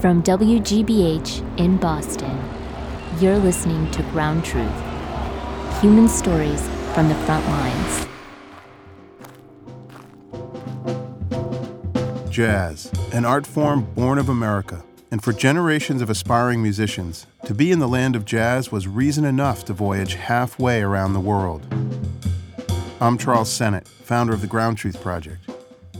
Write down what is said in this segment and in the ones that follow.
From WGBH in Boston, you're listening to Ground Truth Human Stories from the Front Lines. Jazz, an art form born of America. And for generations of aspiring musicians, to be in the land of jazz was reason enough to voyage halfway around the world. I'm Charles Sennott, founder of the Ground Truth Project.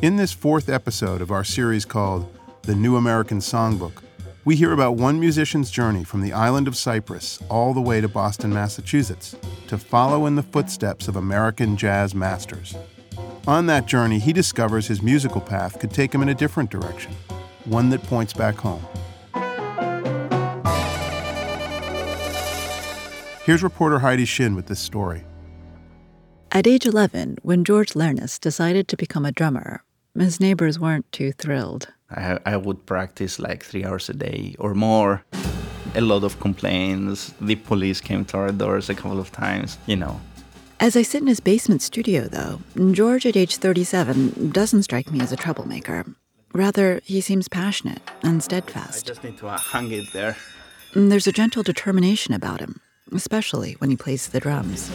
In this fourth episode of our series called The New American Songbook, we hear about one musician's journey from the island of Cyprus all the way to Boston, Massachusetts, to follow in the footsteps of American jazz masters. On that journey, he discovers his musical path could take him in a different direction, one that points back home. Here's reporter Heidi Shin with this story. At age 11, when George Lernis decided to become a drummer, his neighbors weren't too thrilled. I, I would practice like three hours a day or more. A lot of complaints. The police came to our doors a couple of times, you know. As I sit in his basement studio, though, George at age 37 doesn't strike me as a troublemaker. Rather, he seems passionate and steadfast. I just need to uh, hang it there. There's a gentle determination about him, especially when he plays the drums.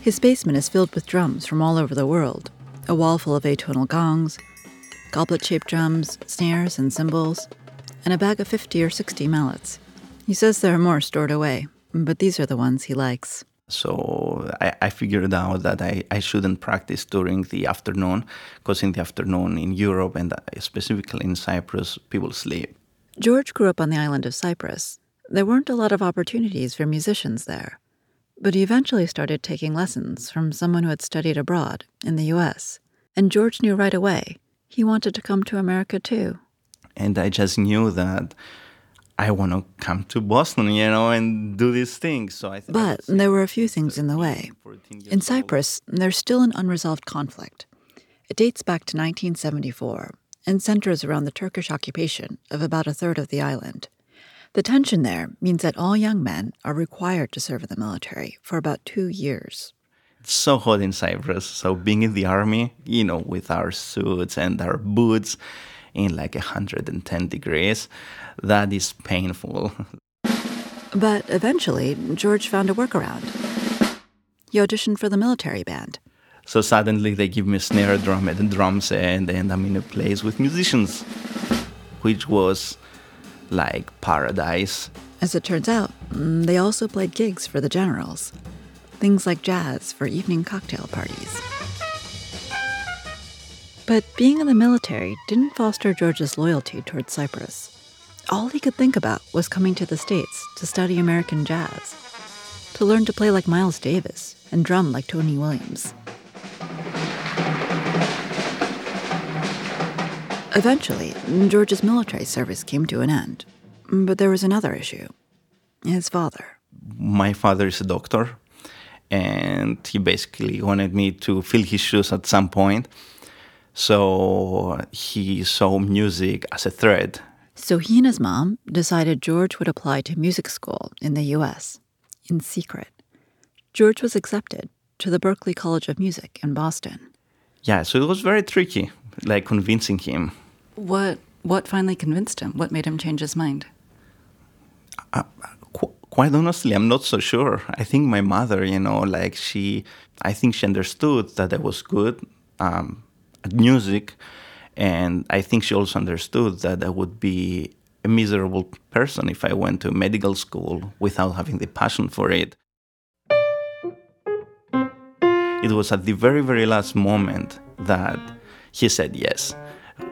His basement is filled with drums from all over the world a wall full of atonal gongs, goblet shaped drums, snares, and cymbals, and a bag of 50 or 60 mallets. He says there are more stored away, but these are the ones he likes. So I, I figured out that I, I shouldn't practice during the afternoon, because in the afternoon in Europe and uh, specifically in Cyprus, people sleep. George grew up on the island of Cyprus. There weren't a lot of opportunities for musicians there, but he eventually started taking lessons from someone who had studied abroad in the US. And George knew right away he wanted to come to America too. And I just knew that I want to come to Boston, you know, and do these things. So I. but there were a few things in the way. In Cyprus, there's still an unresolved conflict. It dates back to 1974 and centers around the Turkish occupation of about a third of the island. The tension there means that all young men are required to serve in the military for about two years It's so hot in Cyprus. So being in the army, you know, with our suits and our boots in like 110 degrees, that is painful. But eventually, George found a workaround. He auditioned for the military band. So suddenly they give me a snare drum and a drum set, and I'm in a place with musicians, which was like paradise. As it turns out, mm, they also played gigs for the generals things like jazz for evening cocktail parties. But being in the military didn't foster George's loyalty towards Cyprus. All he could think about was coming to the States to study American jazz, to learn to play like Miles Davis and drum like Tony Williams. Eventually, George's military service came to an end. But there was another issue his father. My father is a doctor, and he basically wanted me to fill his shoes at some point. So he saw music as a threat. So he and his mom decided George would apply to music school in the US in secret. George was accepted to the Berklee College of Music in Boston. Yeah, so it was very tricky, like convincing him. What what finally convinced him? What made him change his mind? Uh, quite honestly, I'm not so sure. I think my mother, you know, like she, I think she understood that I was good um, at music. And I think she also understood that I would be a miserable person if I went to medical school without having the passion for it. It was at the very, very last moment that he said yes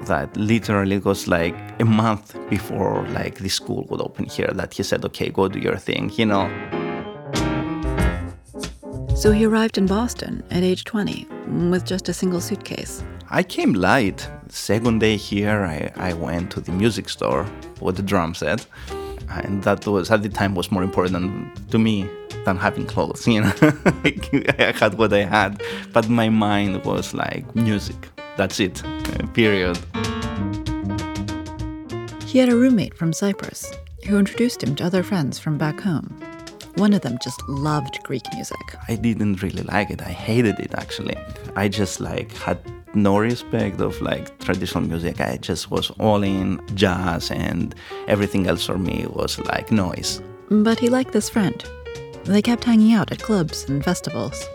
that literally was like a month before like the school would open here that he said okay go do your thing you know? So he arrived in boston at age 20 with just a single suitcase. I came light second day here i, I went to the music store with the drum set and that was at the time was more important to me than having clothes you know? I had what i had but my mind was like music. That's it period. He had a roommate from Cyprus who introduced him to other friends from back home. One of them just loved Greek music. I didn't really like it. I hated it actually. I just like had no respect of like traditional music. I just was all in jazz, and everything else for me was like noise. But he liked this friend. They kept hanging out at clubs and festivals.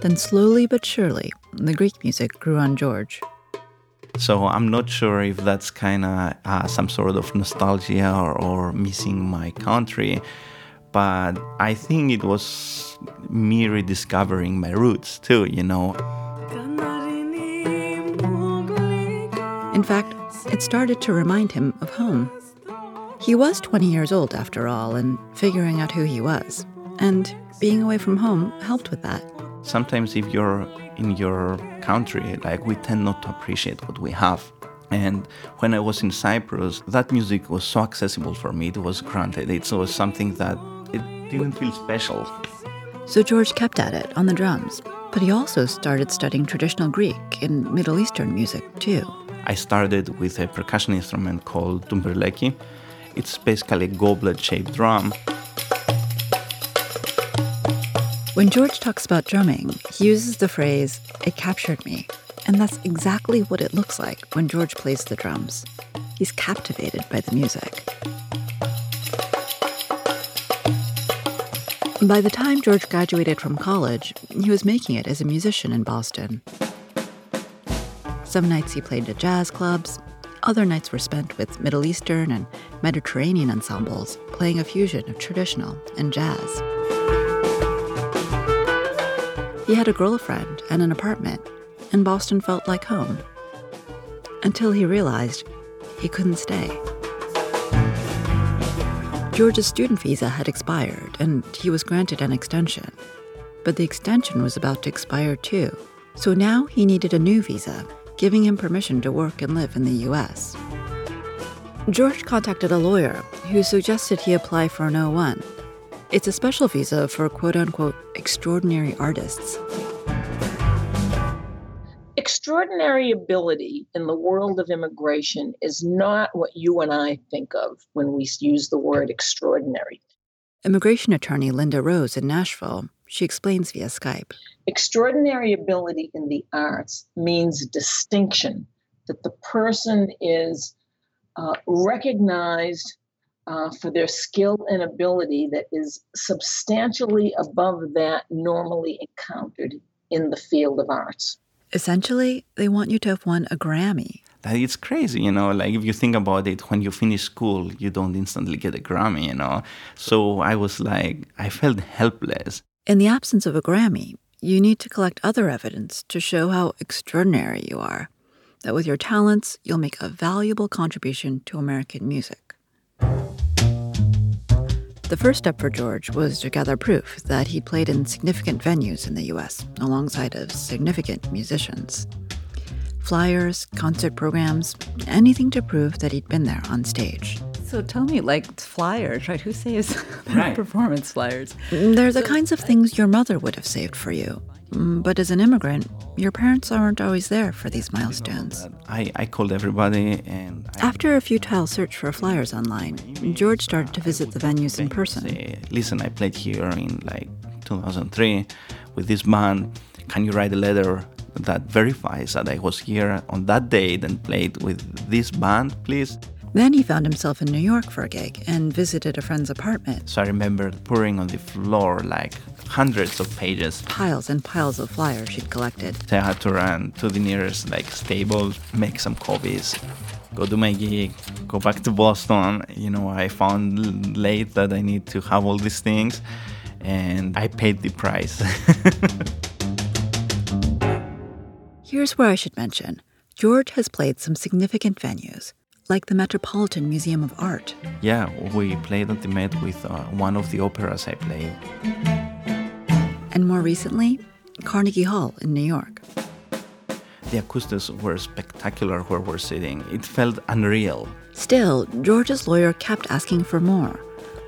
Then, slowly but surely, the Greek music grew on George. So I'm not sure if that's kind of uh, some sort of nostalgia or, or missing my country, but I think it was me rediscovering my roots too, you know. In fact, it started to remind him of home. He was 20 years old after all, and figuring out who he was. And being away from home helped with that. Sometimes, if you're in your country, like we tend not to appreciate what we have. And when I was in Cyprus, that music was so accessible for me. It was granted. It was something that it didn't feel special. So George kept at it on the drums, but he also started studying traditional Greek and Middle Eastern music too. I started with a percussion instrument called toumbeleki. It's basically a goblet shaped drum. When George talks about drumming, he uses the phrase, it captured me. And that's exactly what it looks like when George plays the drums. He's captivated by the music. By the time George graduated from college, he was making it as a musician in Boston. Some nights he played at jazz clubs, other nights were spent with Middle Eastern and Mediterranean ensembles, playing a fusion of traditional and jazz. He had a girlfriend and an apartment, and Boston felt like home. Until he realized he couldn't stay. George's student visa had expired, and he was granted an extension. But the extension was about to expire too, so now he needed a new visa, giving him permission to work and live in the US. George contacted a lawyer who suggested he apply for an O1. It's a special visa for quote unquote extraordinary artists extraordinary ability in the world of immigration is not what you and I think of when we use the word extraordinary. Immigration attorney Linda Rose in Nashville, she explains via Skype. Extraordinary ability in the arts means distinction, that the person is uh, recognized uh, for their skill and ability that is substantially above that normally encountered in the field of arts. Essentially, they want you to have won a Grammy. That it's crazy, you know. Like if you think about it, when you finish school, you don't instantly get a Grammy, you know. So I was like, I felt helpless. In the absence of a Grammy, you need to collect other evidence to show how extraordinary you are. That with your talents, you'll make a valuable contribution to American music. The first step for George was to gather proof that he'd played in significant venues in the US alongside of significant musicians. Flyers, concert programs, anything to prove that he'd been there on stage. So tell me, like flyers, right? Who saves right. performance flyers? They're the kinds of things your mother would have saved for you. Mm, but as an immigrant, your parents aren't always there for these milestones. I, I called everybody and. I After a futile search for flyers online, George started to visit the venues in person. Say, Listen, I played here in like 2003 with this band. Can you write a letter that verifies that I was here on that date and played with this band, please? Then he found himself in New York for a gig and visited a friend's apartment. So I remember pouring on the floor like hundreds of pages. Piles and piles of flyers she'd collected. So I had to run to the nearest like Staples, make some copies, go to my gig, go back to Boston. You know, I found late that I need to have all these things, and I paid the price. Here's where I should mention George has played some significant venues like the Metropolitan Museum of Art. Yeah, we played at the Met with uh, one of the operas I played. And more recently, Carnegie Hall in New York. The acoustics were spectacular where we're sitting. It felt unreal. Still, George's lawyer kept asking for more,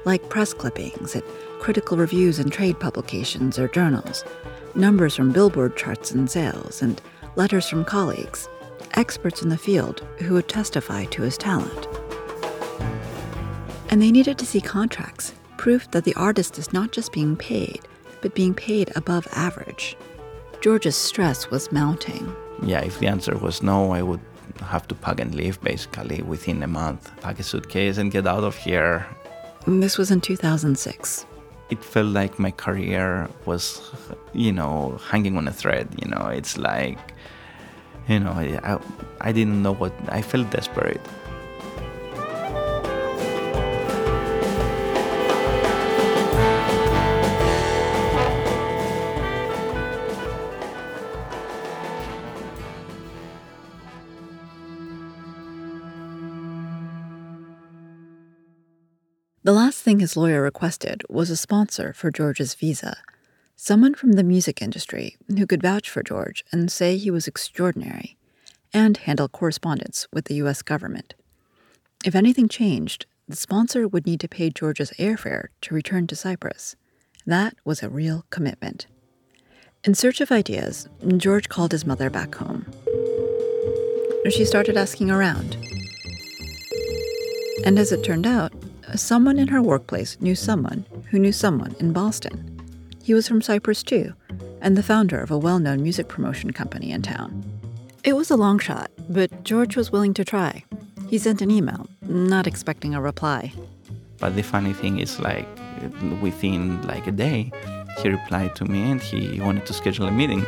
like press clippings and critical reviews in trade publications or journals, numbers from billboard charts and sales, and letters from colleagues experts in the field who would testify to his talent. And they needed to see contracts, proof that the artist is not just being paid, but being paid above average. George's stress was mounting. Yeah, if the answer was no, I would have to pack and leave basically within a month. Pack a suitcase and get out of here. This was in 2006. It felt like my career was, you know, hanging on a thread. You know, it's like, you know, I, I didn't know what, I felt desperate. The last thing his lawyer requested was a sponsor for George's visa, someone from the music industry who could vouch for George and say he was extraordinary, and handle correspondence with the U.S. government. If anything changed, the sponsor would need to pay George's airfare to return to Cyprus. That was a real commitment. In search of ideas, George called his mother back home. She started asking around. And as it turned out, someone in her workplace knew someone who knew someone in Boston. He was from Cyprus too, and the founder of a well known music promotion company in town. It was a long shot, but George was willing to try. He sent an email, not expecting a reply. But the funny thing is, like, within like a day, he replied to me and he wanted to schedule a meeting.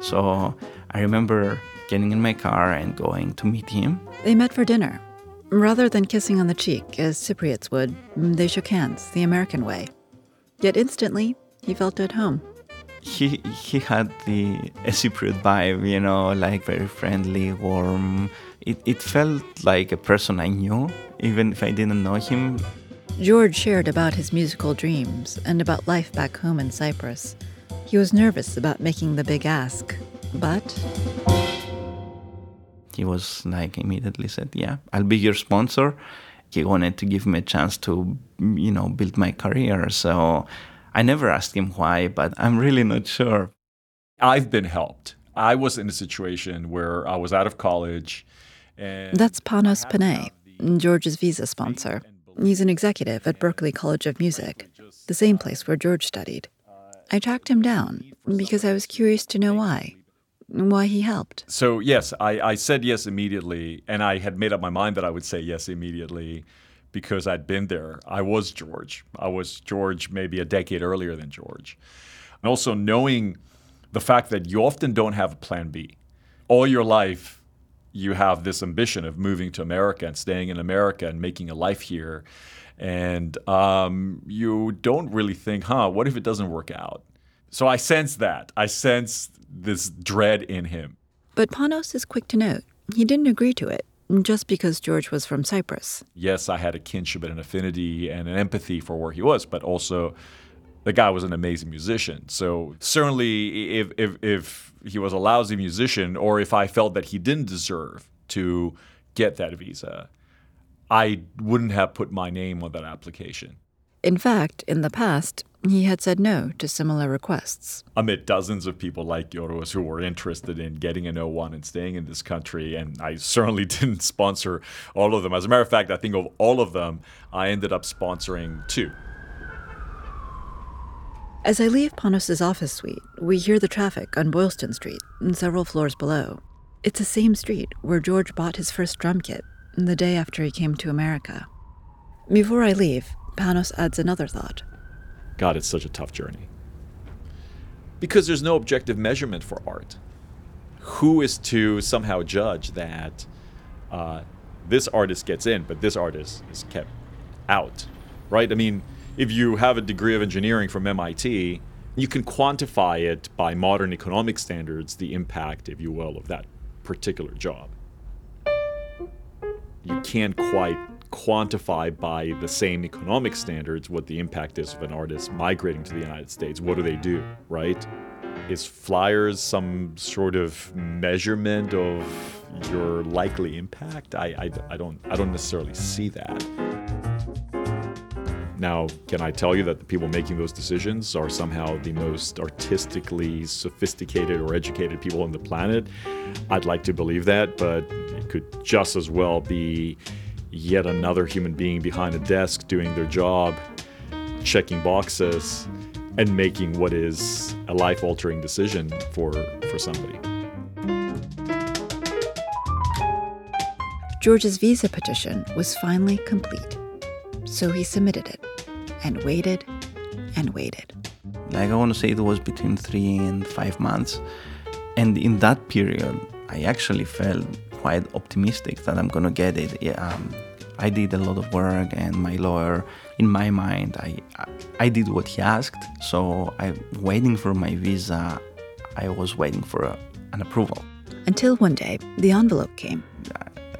So I remember getting in my car and going to meet him. They met for dinner, Rather than kissing on the cheek, as Cypriots would, mm, they shook hands the American way. Yet instantly, he felt at home. He, he had the a Cypriot vibe, you know, like very friendly, warm. It, it felt like a person I knew, even if I didn't know him. George shared about his musical dreams and about life back home in Cyprus. He was nervous about making the big ask, but he was like immediately said, "Yeah, I'll be your sponsor." He wanted to give me a chance to, you know, build my career. So I never asked him why, but I'm really not sure. I've been helped. I was in a situation where I was out of college. And That's Panos Panay, George's visa sponsor. He's an executive at Berklee College of Music, the same place where George studied. Uh, I tracked him down because I was curious to know why why he helped. So, yes, I, I said yes immediately, and I had made up my mind that I would say yes immediately because I'd been there. I was George. I was George maybe a decade earlier than George. And also knowing the fact that you often don't have a plan B. All your life, you have this ambition of moving to America and staying in America and making a life here. And um, you don't really think, huh, what if it doesn't work out? So I sense that. I sense this dread in him. But Panos is quick to note he didn't agree to it just because George was from Cyprus. Yes, I had a kinship and an affinity and an empathy for where he was, but also the guy was an amazing musician. So certainly, if, if, if he was a lousy musician, or if I felt that he didn't deserve to get that visa, I wouldn't have put my name on that application. In fact, in the past, he had said no to similar requests. Amid dozens of people like Yorgos who were interested in getting an O1 and staying in this country, and I certainly didn't sponsor all of them. As a matter of fact, I think of all of them, I ended up sponsoring two. As I leave Panos's office suite, we hear the traffic on Boylston Street and several floors below. It's the same street where George bought his first drum kit the day after he came to America. Before I leave, Panos adds another thought. God, it's such a tough journey. Because there's no objective measurement for art. Who is to somehow judge that uh, this artist gets in, but this artist is kept out, right? I mean, if you have a degree of engineering from MIT, you can quantify it by modern economic standards, the impact, if you will, of that particular job. You can't quite quantify by the same economic standards what the impact is of an artist migrating to the United States. What do they do, right? Is flyers some sort of measurement of your likely impact? I, I, I don't I don't necessarily see that. Now, can I tell you that the people making those decisions are somehow the most artistically sophisticated or educated people on the planet? I'd like to believe that, but it could just as well be yet another human being behind a desk doing their job, checking boxes, and making what is a life altering decision for, for somebody. George's visa petition was finally complete. So he submitted it and waited and waited. Like I want to say it was between three and five months. And in that period, I actually felt quite optimistic that I'm going to get it. Yeah, um, I did a lot of work, and my lawyer, in my mind, I, I did what he asked. So I'm waiting for my visa. I was waiting for a, an approval. Until one day, the envelope came.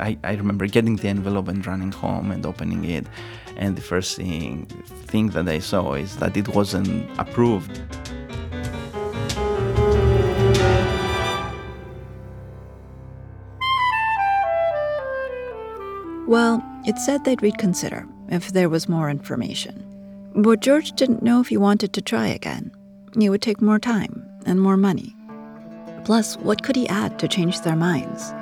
I, I remember getting the envelope and running home and opening it. And the first thing, thing that I saw is that it wasn't approved. Well, it said they'd reconsider if there was more information. But George didn't know if he wanted to try again. It would take more time and more money. Plus, what could he add to change their minds?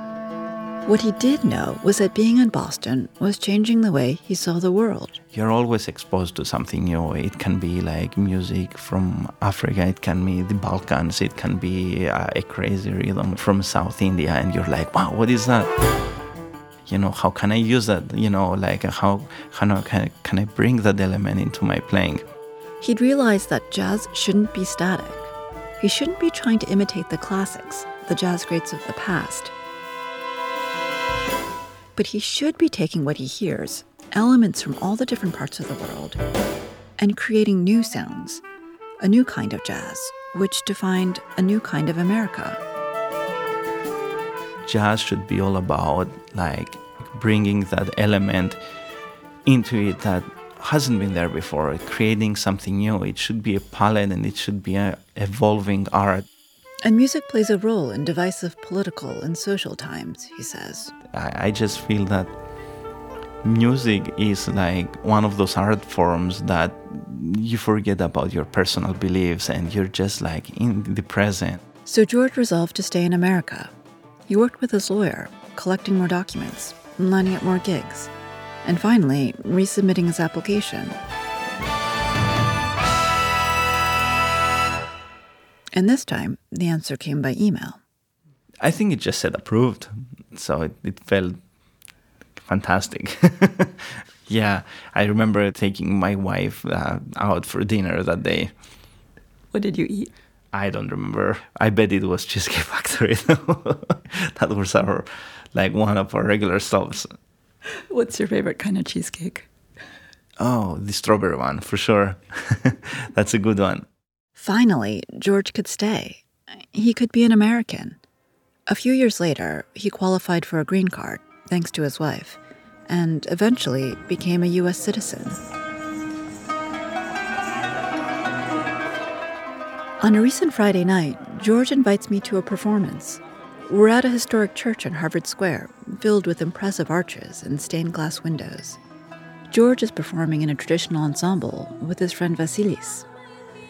What he did know was that being in Boston was changing the way he saw the world. You're always exposed to something new. It can be like music from Africa, it can be the Balkans, it can be uh, a crazy rhythm from South India, and you're like, wow, what is that? You know, how can I use that? You know, like uh, how, how can, can I bring that element into my playing? He'd realized that jazz shouldn't be static. He shouldn't be trying to imitate the classics, the jazz greats of the past but he should be taking what he hears, elements from all the different parts of the world, and creating new sounds, a new kind of jazz, which defined a new kind of America. Jazz should be all about like bringing that element into it that hasn't been there before, creating something new. It should be a palette and it should be an evolving art. And music plays a role in divisive political and social times, he says. I, I just feel that music is like one of those art forms that you forget about your personal beliefs and you're just like in the present. So George resolved to stay in America. He worked with his lawyer, collecting more documents, lining up more gigs, and finally resubmitting his application. And this time, the answer came by email. I think it just said approved. So it, it felt fantastic. yeah, I remember taking my wife uh, out for dinner that day. What did you eat? I don't remember. I bet it was Cheesecake Factory. that was our, like, one of our regular stops. What's your favorite kind of cheesecake? Oh, the strawberry one, for sure. That's a good one. Finally, George could stay. He could be an American. A few years later, he qualified for a green card, thanks to his wife, and eventually became a U.S. citizen. On a recent Friday night, George invites me to a performance. We're at a historic church in Harvard Square, filled with impressive arches and stained glass windows. George is performing in a traditional ensemble with his friend Vasilis.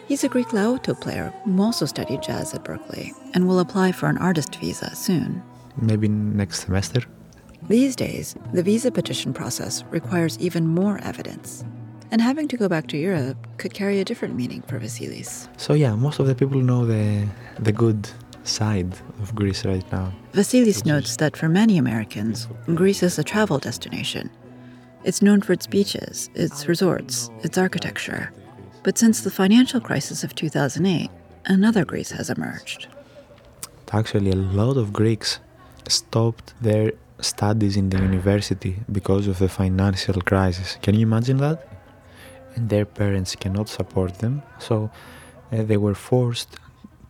He's a Greek laouto player who also studied jazz at Berklee and will apply for an artist visa soon. Maybe next semester. These days, the visa petition process requires even more evidence. And having to go back to Europe could carry a different meaning for Vasilis. So yeah, most of the people know the the good side of Greece right now. Vasilis notes that for many Americans, Greece is a travel destination. It's known for its beaches, its resorts, its architecture. But since the financial crisis of 2008, another Greece has emerged. Actually, a lot of Greeks stopped their studies in the university because of the financial crisis. Can you imagine that? And their parents cannot support them, so uh, they were forced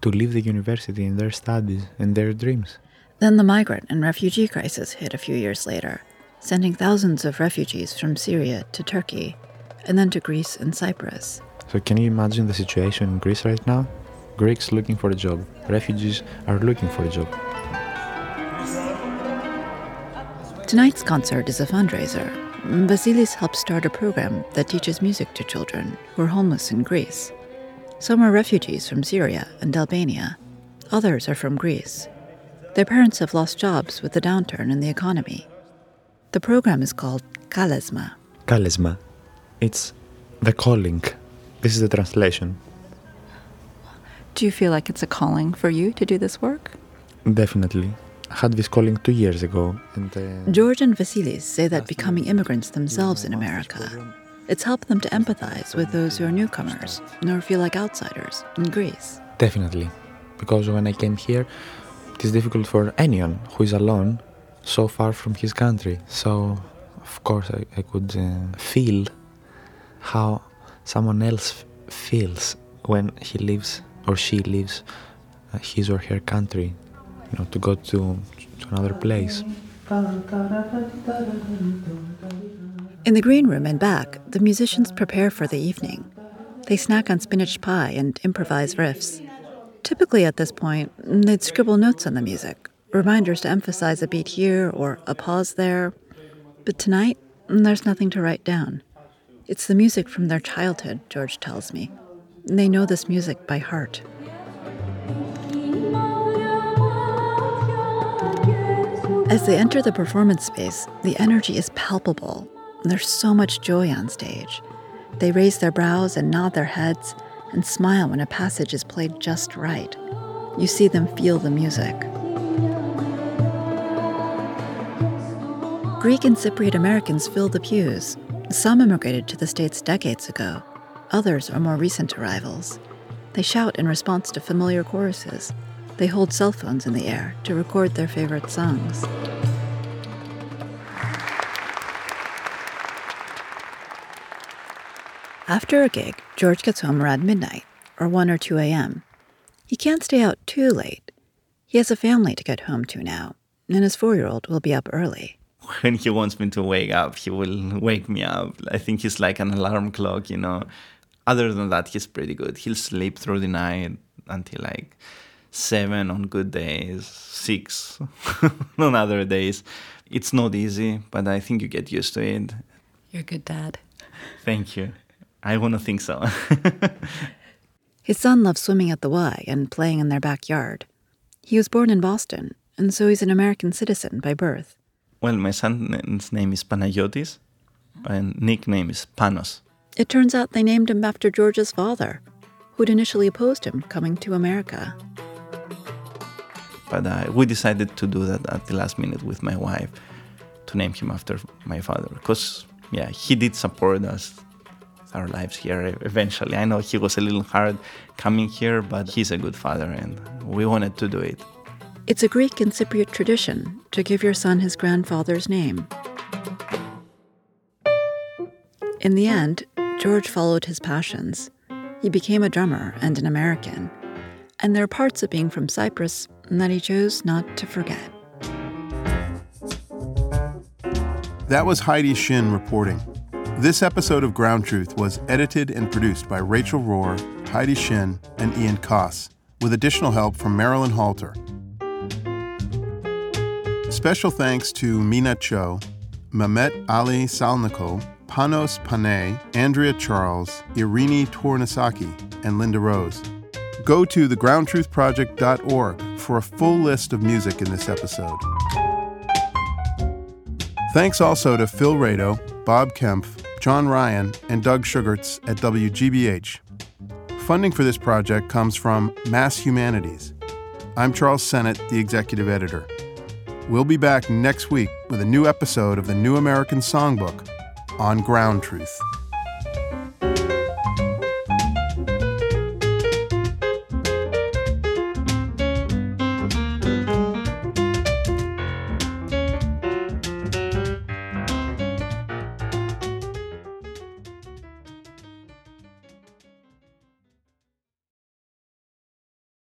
to leave the university and their studies and their dreams. Then the migrant and refugee crisis hit a few years later, sending thousands of refugees from Syria to Turkey, and then to Greece and Cyprus. So, can you imagine the situation in Greece right now? Greeks looking for a job, refugees are looking for a job. Tonight's concert is a fundraiser. Vasilis helped start a program that teaches music to children who are homeless in Greece. Some are refugees from Syria and Albania, others are from Greece. Their parents have lost jobs with the downturn in the economy. The program is called Kalesma. Kalesma. It's the calling this is the translation. Do you feel like it's a calling for you to do this work? Definitely. Had this calling two years ago. And, uh, George and Vasilis say that becoming immigrants themselves in America, it's helped them to empathize with those who are newcomers nor feel like outsiders in Greece. Definitely. Because when I came here, it is difficult for anyone who is alone so far from his country. So, of course, I, I could uh, feel how someone else feels when he leaves or she leaves uh, his or her country, you know, to go to, to another place. In the green room and back, the musicians prepare for the evening. They snack on spinach pie and improvise riffs. Typically, at this point, they'd scribble notes on the music, reminders to emphasize a beat here or a pause there. But tonight, there's nothing to write down. It's the music from their childhood, George tells me. They know this music by heart. As they enter the performance space, the energy is palpable. There's so much joy on stage. They raise their brows and nod their heads and smile when a passage is played just right. You see them feel the music. Greek and Cypriot Americans fill the pews. Some immigrated to the States decades ago, others are more recent arrivals. They shout in response to familiar choruses. They hold cell phones in the air to record their favorite songs. After a gig, George gets home around midnight, or 1 or 2 a.m. He can't stay out too late. He has a family to get home to now, and his four year old will be up early. When he wants me to wake up, he will wake me up. I think he's like an alarm clock, you know. Other than that, he's pretty good. He'll sleep through the night until like seven on good days, six on other days. It's not easy, but I think you get used to it. You're a good dad. Thank you. I want to think so. His son loves swimming at the Y and playing in their backyard. He was born in Boston, and so he's an American citizen by birth. well, my son's name is Panayotis, and nickname is Panos. It turns out they named him after George's father, who'd initially opposed him coming to America. But uh, we decided to do that at the last minute with my wife to name him after my father. Because, yeah, he did support us, our lives here eventually. I know he was a little hard coming here, but he's a good father and we wanted to do it. It's a Greek and Cypriot tradition to give your son his grandfather's name. In the end, George followed his passions. He became a drummer and an American. And there are parts of being from Cyprus that he chose not to forget. That was Heidi Shin reporting. This episode of Ground Truth was edited and produced by Rachel Rohr, Heidi Shin, and Ian Koss, with additional help from Marilyn Halter. Special thanks to Mina Cho, Mehmet Ali Salnikov, Panos Panay, Andrea Charles, Irini Tornasaki, and Linda Rose. Go to thegroundtruthproject.org for a full list of music in this episode. Thanks also to Phil Redo, Bob Kempf, John Ryan, and Doug Sugarts at WGBH. Funding for this project comes from Mass Humanities. I'm Charles Sennott, the executive editor. We'll be back next week with a new episode of the New American Songbook on Ground Truth.